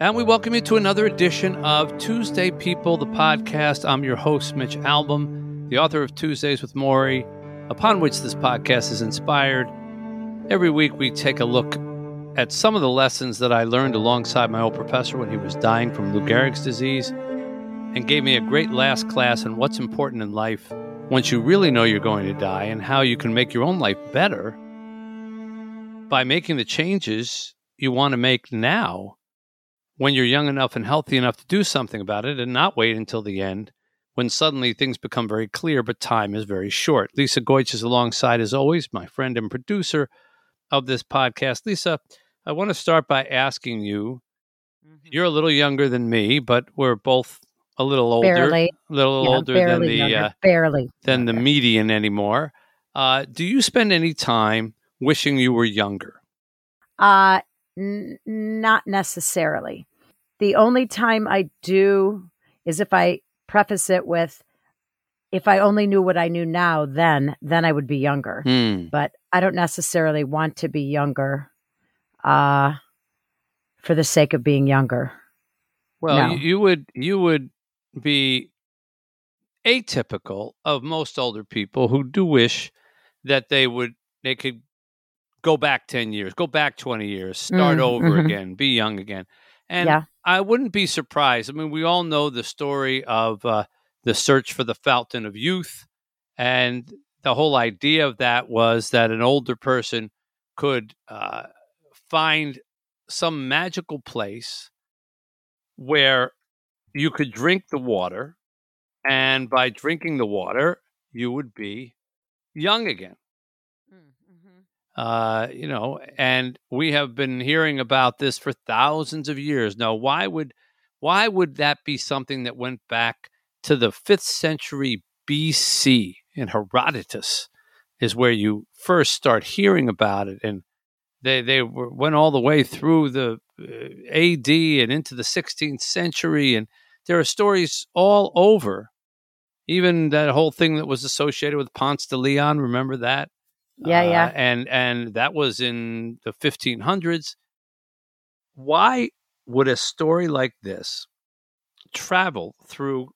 And we welcome you to another edition of Tuesday People, the podcast. I'm your host, Mitch Albom, the author of Tuesdays with Morrie, upon which this podcast is inspired. Every week, we take a look at some of the lessons that I learned alongside my old professor when he was dying from Lou Gehrig's disease and gave me a great last class on what's important in life once you really know you're going to die and how you can make your own life better by making the changes you want to make now when you're young enough and healthy enough to do something about it and not wait until the end when suddenly things become very clear, but time is very short. Lisa Goich is alongside, as always, my friend and producer of this podcast. Lisa, I want to start by asking you mm-hmm. you're a little younger than me, but we're both a little older, barely. a little yeah, older than the uh, barely than younger. the median anymore. Uh, do you spend any time wishing you were younger? Uh, n- not necessarily. The only time I do is if I preface it with, if I only knew what I knew now, then then I would be younger. Hmm. But I don't necessarily want to be younger, uh, for the sake of being younger. Well, No. you, would you would be atypical of most older people who do wish that they would they could go back 10 years, go back 20 years, start Mm, over mhm. again, be young again. And Yeah. I wouldn't be surprised. I mean, we all know the story of uh, the search for the fountain of youth. And the whole idea of that was that an older person could uh, find some magical place where you could drink the water. And by drinking the water, you would be young again uh, you know, and we have been hearing about this for thousands of years. Now, why would why would that be something that went back to the fifth century BC in Herodotus is where you first start hearing about it, and they they went all the way through the uh, AD and into the 16th century, and there are stories all over. Even that whole thing that was associated with Ponce de Leon, remember that? Yeah, Uh, yeah. and and that was in the 1500s. Why would a story like this travel through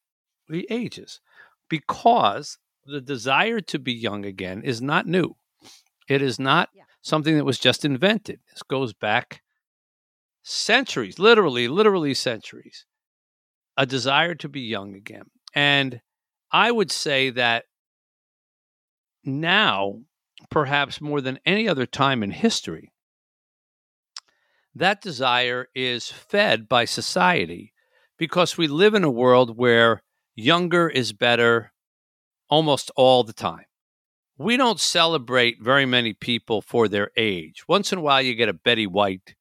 the ages? Because the desire to be young again is not new. It is not Yeah. something that was just invented. This goes back centuries, literally, literally centuries. A desire to be young again. And I would say that now perhaps more than any other time in history, that desire is fed by society because we live in a world where younger is better almost all the time. We don't celebrate very many people for their age. Once in a while, you get a Betty White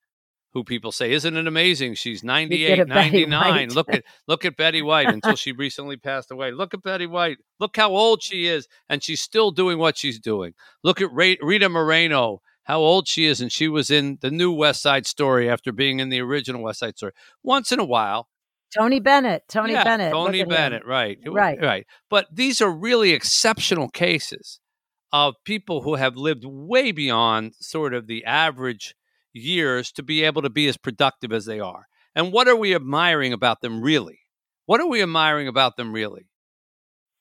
who people say, Isn't it amazing? She's get 98, 99. Look at look at Betty White until she recently passed away. Look at Betty White. Look how old she is, and she's still doing what she's doing. Look at Rita Moreno, how old she is, and she was in the new West Side Story after being in the original West Side Story. Once in a while, Tony Bennett. Tony yeah, Bennett. Tony at him. Bennett, right, Right. right. But these are really exceptional cases of people who have lived way beyond sort of the average years to be able to be as productive as they are. And what are we admiring about them really? What are we admiring about them really?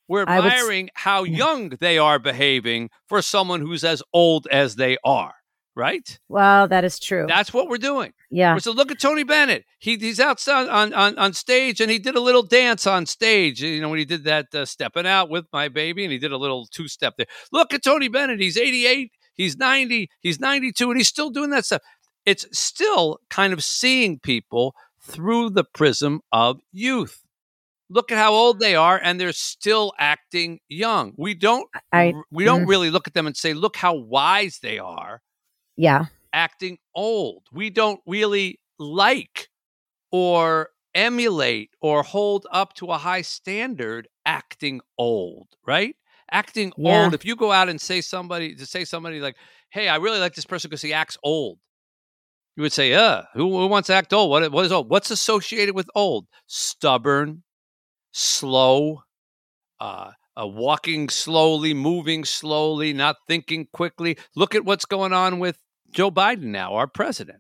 We're I would s- admiring how young they are behaving for someone who's as old as they are, right? Well, that is true. That's what we're doing. yeah. So look at Tony Bennett. He he's outside on, on on stage and he did a little dance on stage. You know when he did that uh, stepping out with my baby and he did a little two step there. Look at Tony Bennett. He's 88. He's 90. He's 92 and he's still doing that stuff. It's still kind of seeing people through the prism of youth. Look at how old they are, and they're still acting young. We don't, I, we don't mm. really look at them and say, "Look how wise they are." yeah. acting old. We don't really like or emulate or hold up to a high standard acting old, right? Acting Yeah. old. If you go out and say somebody to say somebody like, "Hey, I really like this person because he acts old," you would say, "Uh, who, who wants to act old? What, what is old? What's associated with old? Stubborn, slow, uh, uh, walking slowly, moving slowly, not thinking quickly. Look at what's going on with Joe Biden now, our president.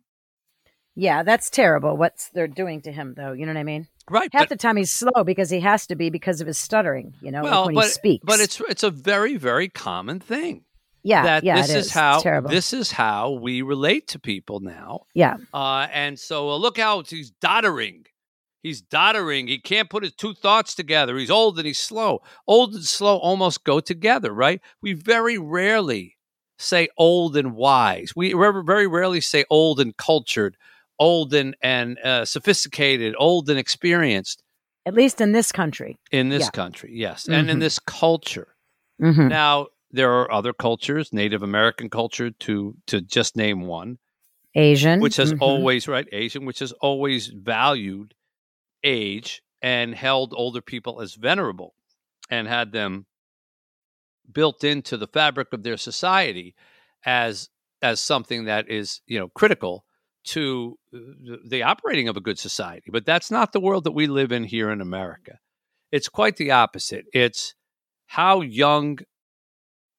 Yeah, that's terrible what they're doing to him, though. You know what I mean? Right, Half but, the time he's slow because he has to be because of his stuttering, you know, like when but he speaks. but it's it's a very very common thing yeah, that yeah, this it is, It's how terrible. this is how we relate to people now. yeah, Uh, and so uh, look out, he's doddering. He's doddering. He can't put his two thoughts together. He's old and he's slow. Old and slow almost go together, right? We very rarely say old and wise. We very rarely say old and cultured, old and and uh, sophisticated, old and experienced at least in this country. in this Yeah. country. Yes, and in Mhm. this culture. hmm Now there are other cultures, Native American culture, to to just name one. Asian, which has mhm. always right asian which has always valued age and held older people as venerable and had them built into the fabric of their society as as something that is you know critical to uh, the operating of a good society. But that's not the world that we live in here in america. It's quite the opposite. It's how young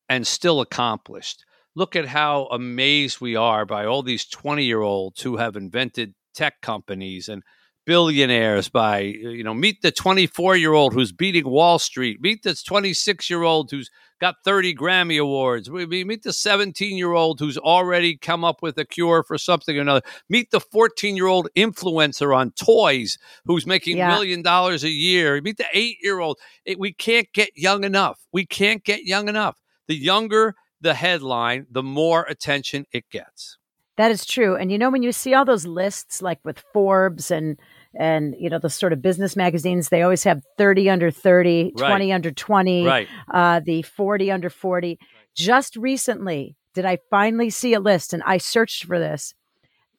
and still accomplished. Look at how amazed we are by all these 20 year olds who have invented tech companies and billionaires by uh, you know meet the 24 year old who's beating wall street meet this 26 year old who's got 30 grammy awards we meet the 17 year old who's already come up with a cure for something or another meet the 14 year old influencer on toys who's making Yeah. million dollars a year meet the 8 year old we can't get young enough we can't get young enough the younger the headline, the more attention it gets. That is true. And you know, when you see all those lists, like with Forbes and and you know the sort of business magazines, they always have thirty under 30, Right. 20 under twenty, Right. uh, the forty under forty. Just recently, did I finally see a list? And I searched for this.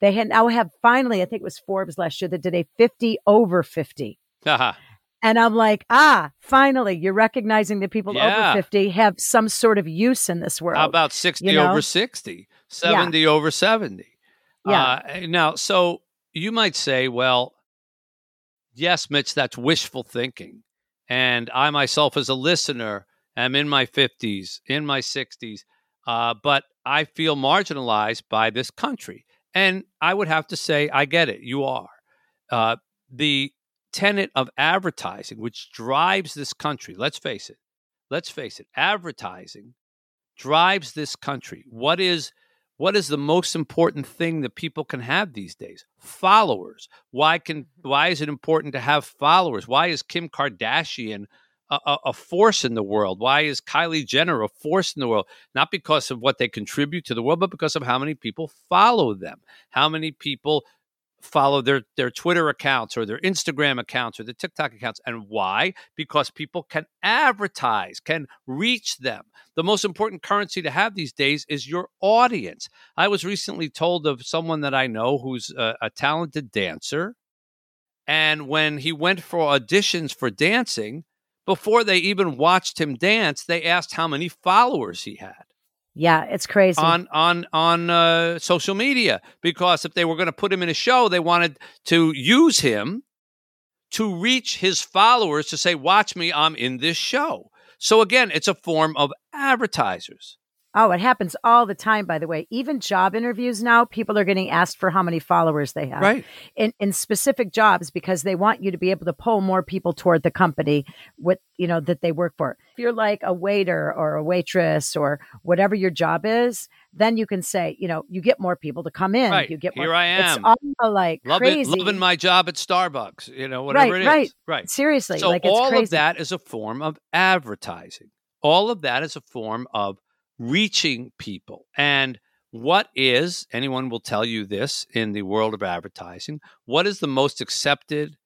They had now have finally, I think it was Forbes last year that did a fifty over fifty. Haha. And I'm like, ah, finally, you're recognizing that people Yeah. over 50 have some sort of use in this world. How about 60 you know? over 60, 70 over 70? Yeah. Uh, now, so you might say, well, yes, Mitch, that's wishful thinking. And I myself, as a listener, am in my 50s, in my 60s, uh, but I feel marginalized by this country. And I would have to say, I get it. You are. Uh, the tenet of advertising, which drives this country, let's face it, let's face it, advertising drives this country. What is what is the most important thing that people can have these days? Followers. Why can mm-hmm. why is it important to have followers? Why is Kim Kardashian a, a, a force in the world? Why is Kylie Jenner a force in the world? Not because of what they contribute to the world, but because of how many people follow them. How many people follow their their Twitter accounts or their Instagram accounts or their TikTok accounts. And why? Because people can advertise, can reach them. The most important currency to have these days is your audience. I was recently told of someone that I know who's a, a talented dancer. And when he went for auditions for dancing, before they even watched him dance, they asked how many followers he had yeah, it's crazy. on on on uh, social media because if they were going to put him in a show, they wanted to use him to reach his followers to say, "Watch me, I'm in this show." So again, it's a form of advertisers. Oh, it happens all the time, by the way. Even job interviews now, people are getting asked for how many followers they have Right. in, in specific jobs because they want you to be able to pull more people toward the company with, you know, that they work for. If you're like a waiter or a waitress or whatever your job is, then you can say, you know, you get more people to come in. Right. You get more. Here I It's am. all like Loving, crazy. loving my job at Starbucks, you know, whatever Right, it is. right. Right. Seriously, So like it's all of that is a form of advertising. All of that is a form of reaching people. And what is, anyone will tell you this in the world of advertising, what is the most accepted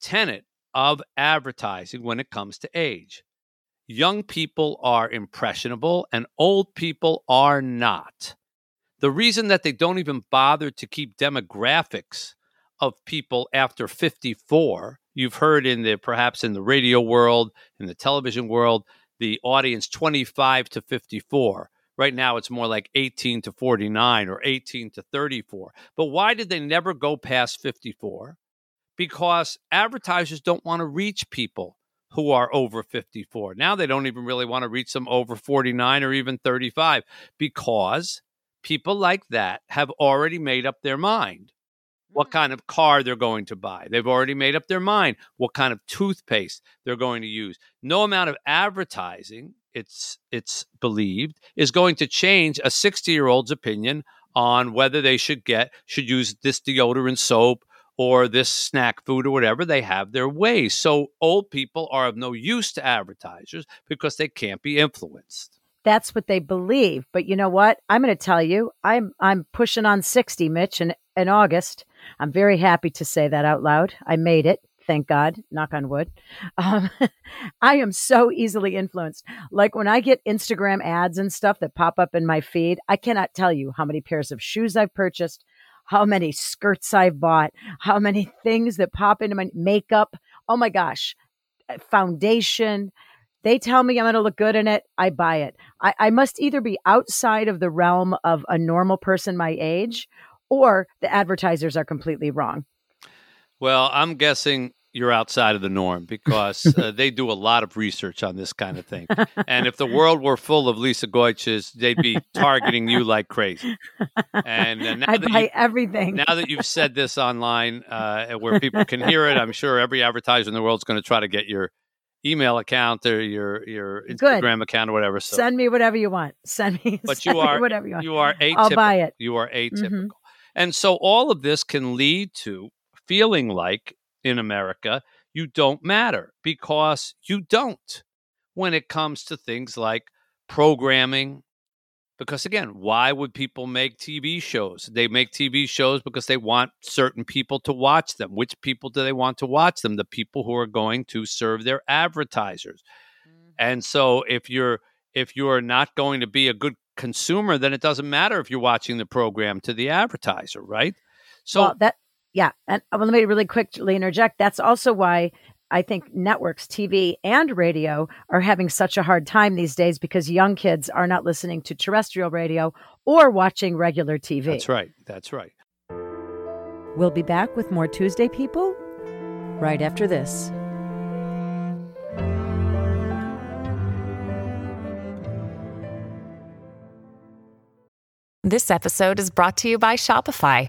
tenet of advertising when it comes to age? Young people are impressionable and old people are not. The reason that they don't even bother to keep demographics of people after 54, you've heard in the perhaps in the radio world, in the television world, the audience 25 to 54. Right now, it's more like 18 to 49 or 18 to 34. But why did they never go past 54? Because advertisers don't want to reach people who are over 54. Now they don't even really want to reach them over 49 or even 35 because people like that have already made up their mind what mm. kind of car they're going to buy. They've already made up their mind what kind of toothpaste they're going to use. No amount of advertising it's it's believed is going to change a 60 year old's opinion on whether they should get should use this deodorant soap or this snack food or whatever they have their ways so old people are of no use to advertisers because they can't be influenced that's what they believe but you know what i'm going to tell you i'm i'm pushing on 60 mitch in, in august i'm very happy to say that out loud i made it thank God, knock on wood. Um, I am so easily influenced. Like when I get Instagram ads and stuff that pop up in my feed, I cannot tell you how many pairs of shoes I've purchased, how many skirts I've bought, how many things that pop into my makeup. Oh my gosh, foundation. They tell me I'm going to look good in it. I buy it. I, I must either be outside of the realm of a normal person my age or the advertisers are completely wrong. Well, I'm guessing you're outside of the norm because uh, they do a lot of research on this kind of thing. And if the world were full of Lisa Goiches, they'd be targeting you like crazy. And uh, now I buy you, everything. Now that you've said this online, uh, where people can hear it, I'm sure every advertiser in the world is going to try to get your email account or your your Instagram Good. account or whatever. So. Send me whatever you want. Send me. But send you are whatever you want. You are atypical. I'll buy it. You are atypical. Mm-hmm. And so all of this can lead to feeling like in America you don't matter because you don't when it comes to things like programming. Because again, why would people make TV shows? They make TV shows because they want certain people to watch them. Which people do they want to watch them? The people who are going to serve their advertisers. Mm-hmm. And so if you're if you're not going to be a good consumer, then it doesn't matter if you're watching the program to the advertiser, right? So well, that yeah. And uh, well, let me really quickly interject. That's also why I think networks, TV and radio are having such a hard time these days because young kids are not listening to terrestrial radio or watching regular TV. That's right. That's right. We'll be back with more Tuesday People right after this. This episode is brought to you by Shopify.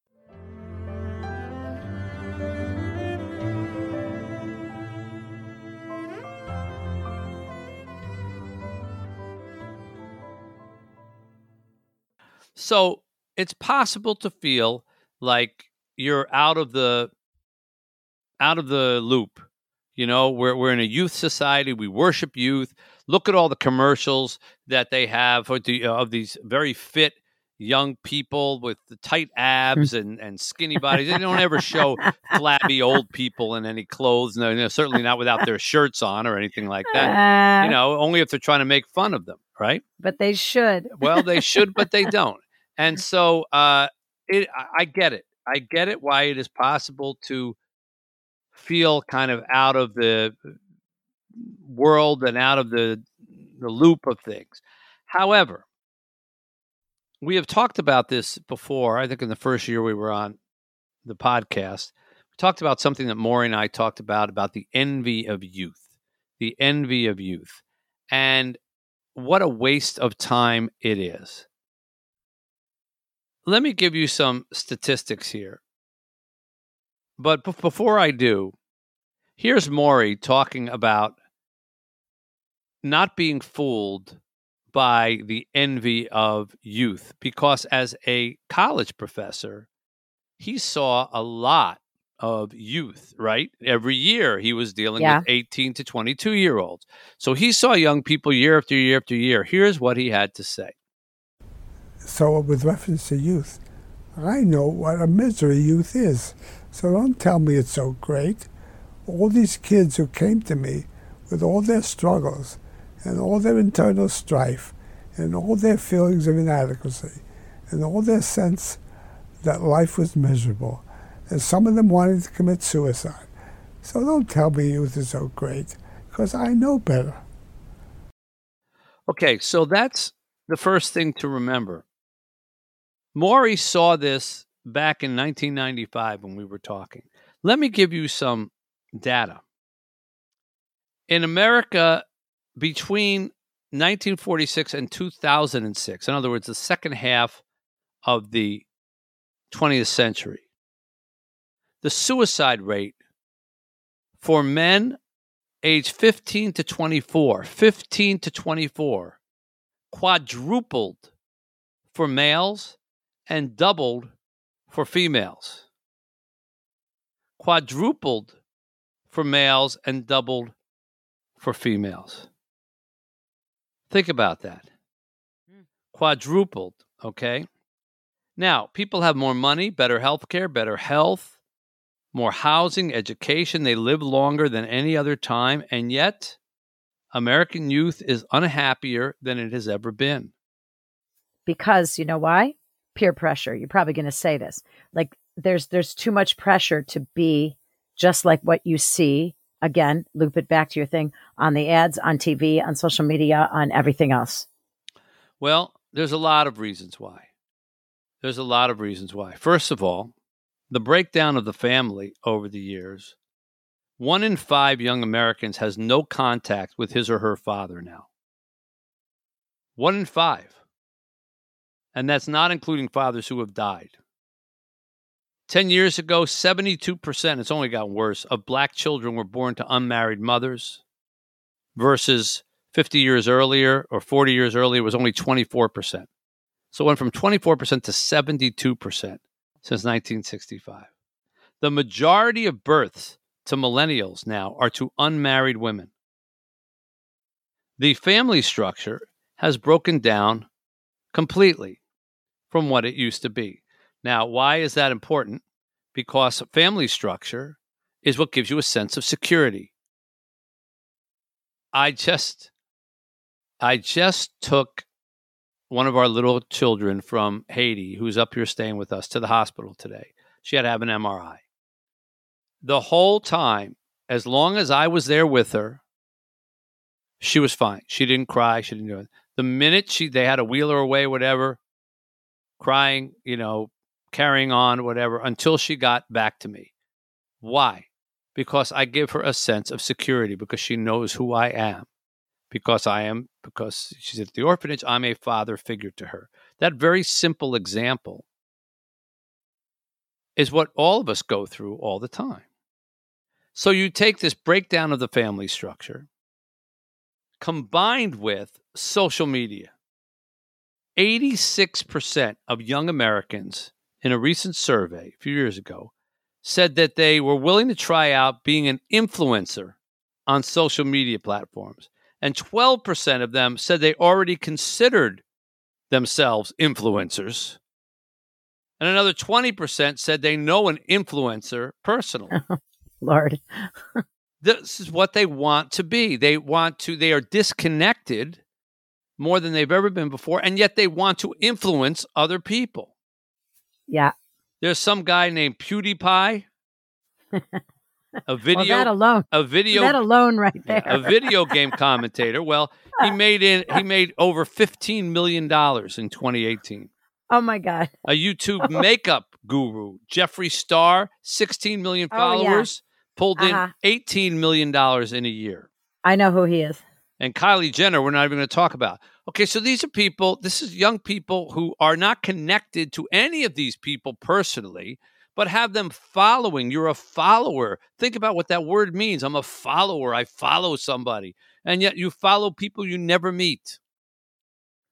So it's possible to feel like you're out of the out of the loop. You know, we're we're in a youth society. We worship youth. Look at all the commercials that they have of, the, of these very fit young people with the tight abs and, and skinny bodies. They don't ever show flabby old people in any clothes. No, no, certainly not without their shirts on or anything like that. Uh, you know, only if they're trying to make fun of them, right? but they should. Well, they should, but they don't. And so, uh, it, I- I get it. I get it. Why it is possible to feel kind of out of the world and out of the the loop of things. However, we have talked about this before. I think in the first year we were on the podcast, we talked about something that Morrie and I talked about about the envy of youth, the envy of youth, and what a waste of time it is. Let me give you some statistics here. But b- before I do, here's Morrie talking about not being fooled by the envy of youth because as a college professor he saw a lot of youth right every year he was dealing Yeah. with 18 to 22 year olds so he saw young people year after year after year here's what he had to say So, with reference to youth, I know what a misery youth is. So, don't tell me it's so great. All these kids who came to me with all their struggles and all their internal strife and all their feelings of inadequacy and all their sense that life was miserable, and some of them wanted to commit suicide. So, don't tell me youth is so great, because I know better. Okay, so that's the first thing to remember. Morrie saw this back in 1995 when we were talking. Let me give you some data. In America, between 1946 and 2006, in other words, the second half of the 20th century, the suicide rate for men age 15 to 24, 15 to 24, quadrupled for males and doubled for females. Quadrupled for males and doubled for females. Think about that. Hmm. Quadrupled, okay? Now, people have more money, better health care, better health, more housing, education. They live longer than any other time, and yet American youth is unhappier than it has ever been. because you know why peer pressure you're probably going to say this like there's there's too much pressure to be just like what you see again loop it back to your thing on the ads on tv on social media on everything else Well, there's a lot of reasons why. There's a lot of reasons why. First of all, the breakdown of the family over the years. One in five young Americans has no contact with his or her father now. One in five. And that's not including fathers who have died. 10 years ago, 72%, it's only gotten worse, of black children were born to unmarried mothers versus 50 years earlier or 40 years earlier was only 24%. So it went from 24% to 72% since 1965. The majority of births to millennials now are to unmarried women. The family structure has broken down completely from what it used to be. Now, why is that important? Because family structure is what gives you a sense of security. I just I just took one of our little children from Haiti who's up here staying with us to the hospital today. She had to have an MRI. The whole time, as long as I was there with her, she was fine. She didn't cry. She didn't do it. The minute she they had to wheel her away, whatever, crying, you know, carrying on, whatever, until she got back to me. Why? Because I give her a sense of security because she knows who I am. Because I am, because she's at the orphanage, I'm a father figure to her. That very simple example is what all of us go through all the time. So you take this breakdown of the family structure combined with social media. 86% of young Americans in a recent survey a few years ago said that they were willing to try out being an influencer on social media platforms. And 12% of them said they already considered themselves influencers. And another 20% said they know an influencer personally. Lord. this is what they want to be. They want to, they are disconnected more than they've ever been before, and yet they want to influence other people. Yeah. There's some guy named PewDiePie. A video well, that alone. A video that alone right there. a video game commentator. Well, he made in he made over 15 million dollars in 2018. Oh my god. A YouTube makeup guru, Jeffree Star, 16 million followers, oh, yeah. pulled in uh-huh. 18 million dollars in a year. I know who he is. And Kylie Jenner, we're not even going to talk about. Okay, so these are people, this is young people who are not connected to any of these people personally, but have them following. You're a follower. Think about what that word means. I'm a follower. I follow somebody. And yet you follow people you never meet.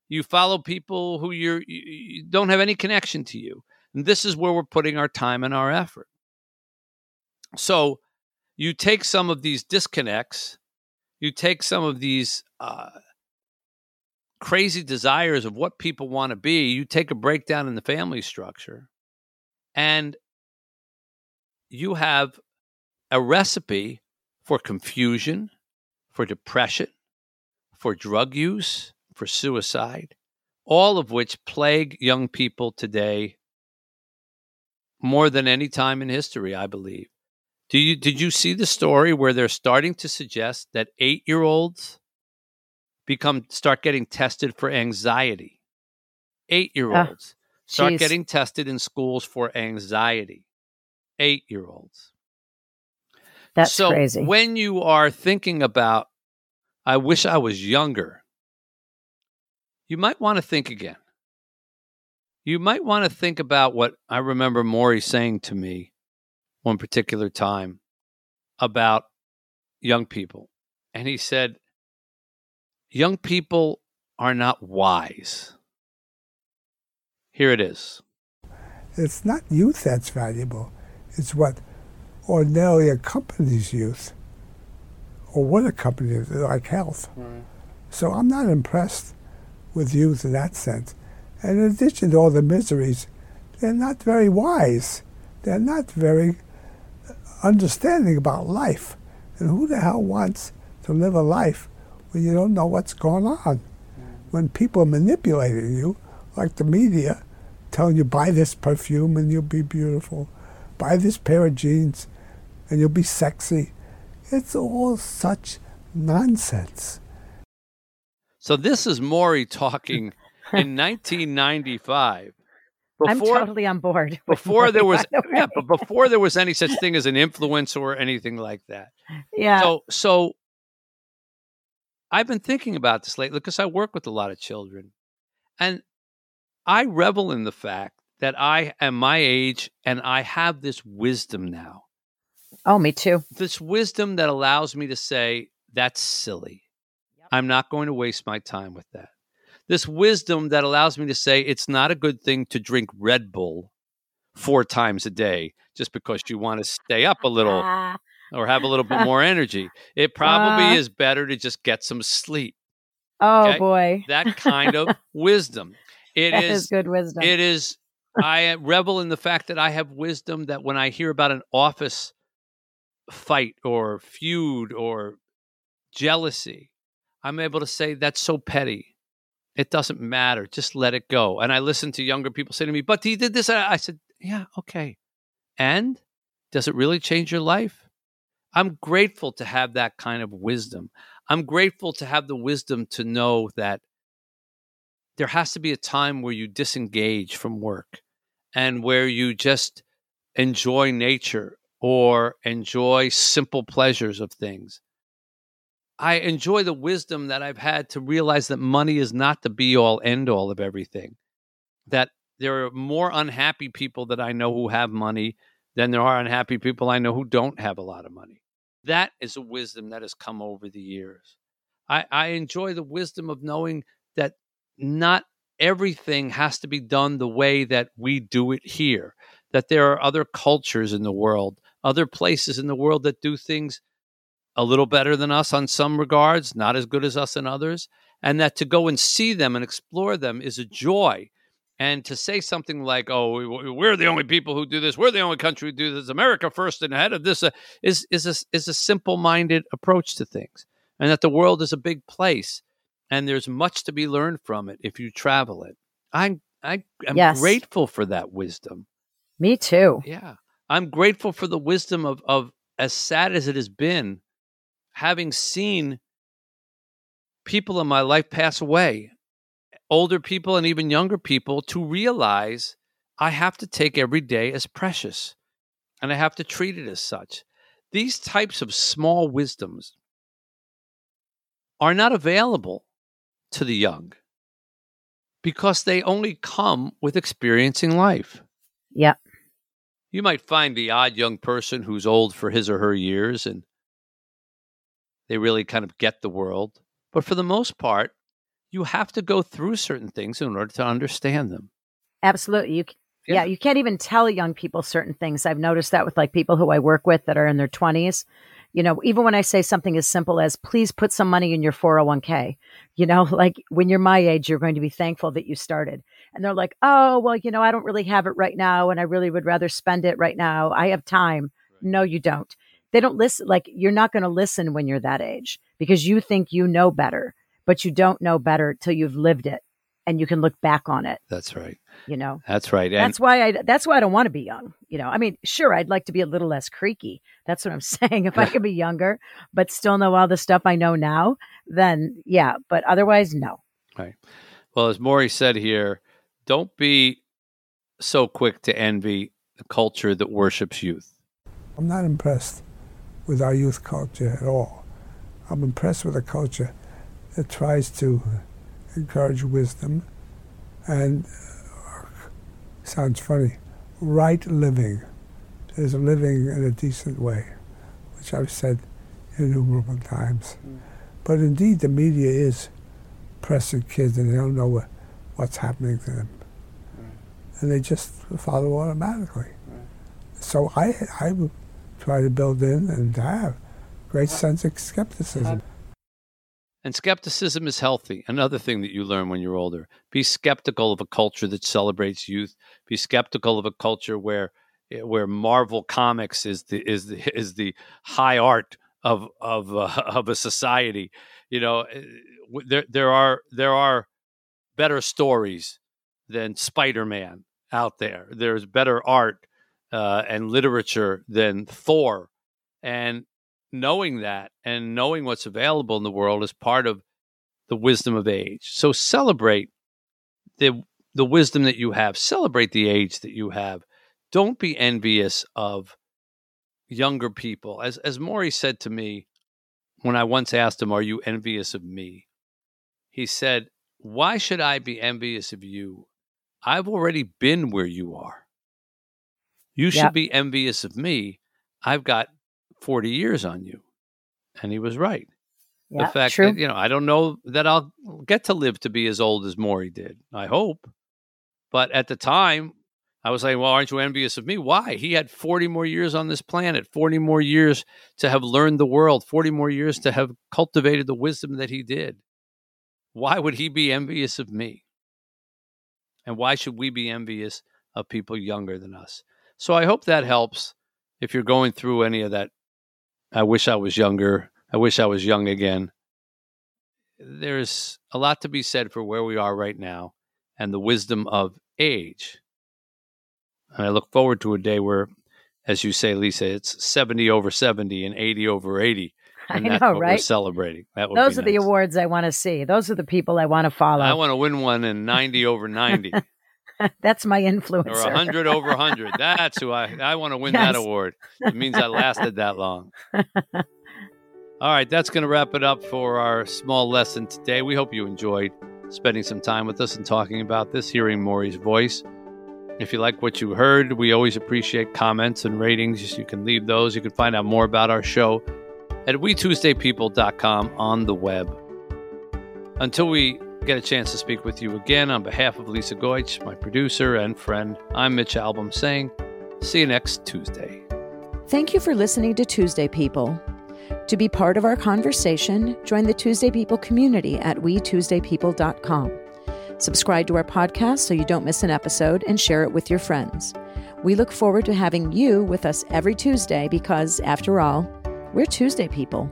You follow people who you're, you don't have any connection to you. And this is where we're putting our time and our effort. So you take some of these disconnects, you take some of these uh, crazy desires of what people want to be, you take a breakdown in the family structure, and you have a recipe for confusion, for depression, for drug use, for suicide, all of which plague young people today more than any time in history, I believe. Do you did you see the story where they're starting to suggest that 8-year-olds become start getting tested for anxiety. Eight year olds start getting tested in schools for anxiety. Eight year olds. That's so crazy. When you are thinking about, I wish I was younger, you might want to think again. You might want to think about what I remember Morrie saying to me one particular time about young people. And he said, young people are not wise. Here it is. It's not youth that's valuable. It's what ordinarily accompanies youth or what accompanies like health. Right. So I'm not impressed with youth in that sense. And in addition to all the miseries, they're not very wise. They're not very understanding about life. And who the hell wants to live a life when you don't know what's going on. When people are manipulating you, like the media, telling you buy this perfume and you'll be beautiful, buy this pair of jeans and you'll be sexy. It's all such nonsense. So this is Morrie talking in 1995. Before, I'm totally on board. Before there was, yeah, but before there was any such thing as an influencer or anything like that. Yeah. So, so I've been thinking about this lately because I work with a lot of children. And I revel in the fact that I am my age and I have this wisdom now. Oh, me too. This wisdom that allows me to say, that's silly. Yep. I'm not going to waste my time with that. This wisdom that allows me to say, it's not a good thing to drink Red Bull four times a day just because you want to stay up a little or have a little bit more energy. It probably uh, is better to just get some sleep. Oh okay? boy. that kind of wisdom. It is, is good wisdom. It is I revel in the fact that I have wisdom that when I hear about an office fight or feud or jealousy, I'm able to say that's so petty. It doesn't matter. Just let it go. And I listen to younger people say to me, "But he did this." I said, "Yeah, okay." And does it really change your life? I'm grateful to have that kind of wisdom. I'm grateful to have the wisdom to know that there has to be a time where you disengage from work and where you just enjoy nature or enjoy simple pleasures of things. I enjoy the wisdom that I've had to realize that money is not the be all end all of everything. That there are more unhappy people that I know who have money than there are unhappy people I know who don't have a lot of money. That is a wisdom that has come over the years. I, I enjoy the wisdom of knowing that not everything has to be done the way that we do it here, that there are other cultures in the world, other places in the world that do things a little better than us on some regards, not as good as us in others, and that to go and see them and explore them is a joy. And to say something like, "Oh, we're the only people who do this. We're the only country who do this. America first and ahead of this," uh, is is a, is a simple-minded approach to things, and that the world is a big place, and there's much to be learned from it if you travel it. I'm I am Yes. grateful for that wisdom. Me too. Yeah. I'm grateful for the wisdom of, of as sad as it has been, having seen people in my life pass away, older people and even younger people, to realize I have to take every day as precious and I have to treat it as such. These types of small wisdoms are not available to the young because they only come with experiencing life. Yeah. You might find the odd young person who's old for his or her years and they really kind of get the world. But for the most part, you have to go through certain things in order to understand them. Absolutely. You Yeah. yeah. you can't even tell young people certain things. I've noticed that with like people who I work with that are in their 20s. You know, even when I say something as simple as please put some money in your 401k, you know, like when you're my age, you're going to be thankful that you started. And they're like, "Oh, well, you know, I don't really have it right now and I really would rather spend it right now. I have time." No, you don't. They don't listen like you're not going to listen when you're that age because you think you know better, but you don't know better till you've lived it and you can look back on it, That's right. you know. That's right. And That's why I. That's why I don't want to be young. You know, I mean, sure, I'd like to be a little less creaky. That's what I'm saying. If I could be younger, but still know all the stuff I know now, then yeah. But otherwise, no. right. Well, as Morrie said here, don't be so quick to envy the culture that worships youth. I'm not impressed with our youth culture at all. I'm impressed with a culture that tries to encourage wisdom and, uh, sounds funny, right living. There's living in a decent way, which I've said innumerable times. But indeed, the media is pressing kids and they don't know what, what's happening to them. And they just follow automatically. So I, I try to build in and have great sense of skepticism. And skepticism is healthy. Another thing that you learn when you're older. Be skeptical of a culture that celebrates youth. Be skeptical of a culture where where Marvel comics is the is the is the high art of of uh, of a society. You know, eh, there there are there are better stories than Spider-Man out there. There's better art uh, and literature than Thor. And knowing that and knowing what's available in the world is part of the wisdom of age. So celebrate the the wisdom that you have. Celebrate the age that you have. Don't be envious of younger people. As as Morrie said to me when I once asked him, "Are you envious of me?" He said, "Why should I be envious of you? I've already been where you are. You should Yep. be envious of me. I've got 40 years on you." And he was right Yeah, the fact true. that you know I don't know that I'll get to live to be as old as Morrie did. I hope, but at the time, I was like, "Well, aren't you envious of me? Why? He had forty more years on this planet, forty more years to have learned the world, forty more years to have cultivated the wisdom that he did. Why would he be envious of me? And why should we be envious of people younger than us? So I hope that helps. If you're going through any of that, I wish I was younger. I wish I was young again there's a lot to be said for where we are right now and the wisdom of age. And I look forward to a day where, as you say, Lisa, it's 70 over 70 and 80 over 80. I know, what We're right? celebrating. That would Those are the awards I want to see. Those are the people I want to follow. I want to win one in 90 over 90 That's my influence. or influencer. 100 over 100. That's who I, I want to win that award. It means I lasted that long. All right, that's going to wrap it up for our small lesson today. We hope you enjoyed spending some time with us and talking about this, hearing Morrie's voice. If you like what you heard, we always appreciate comments and ratings. You can leave those. You can find out more about our show at WeTuesdayPeople.com on the web. Until we get a chance to speak with you again on behalf of Lisa Goich, my producer and friend. I'm Mitch Albom saying, see you next Tuesday. Thank you for listening to Tuesday People. To be part of our conversation, join the Tuesday People community at wetuesdaypeople.com. Subscribe to our podcast so you don't miss an episode and share it with your friends. We look forward to having you with us every Tuesday because, after all, we're Tuesday people.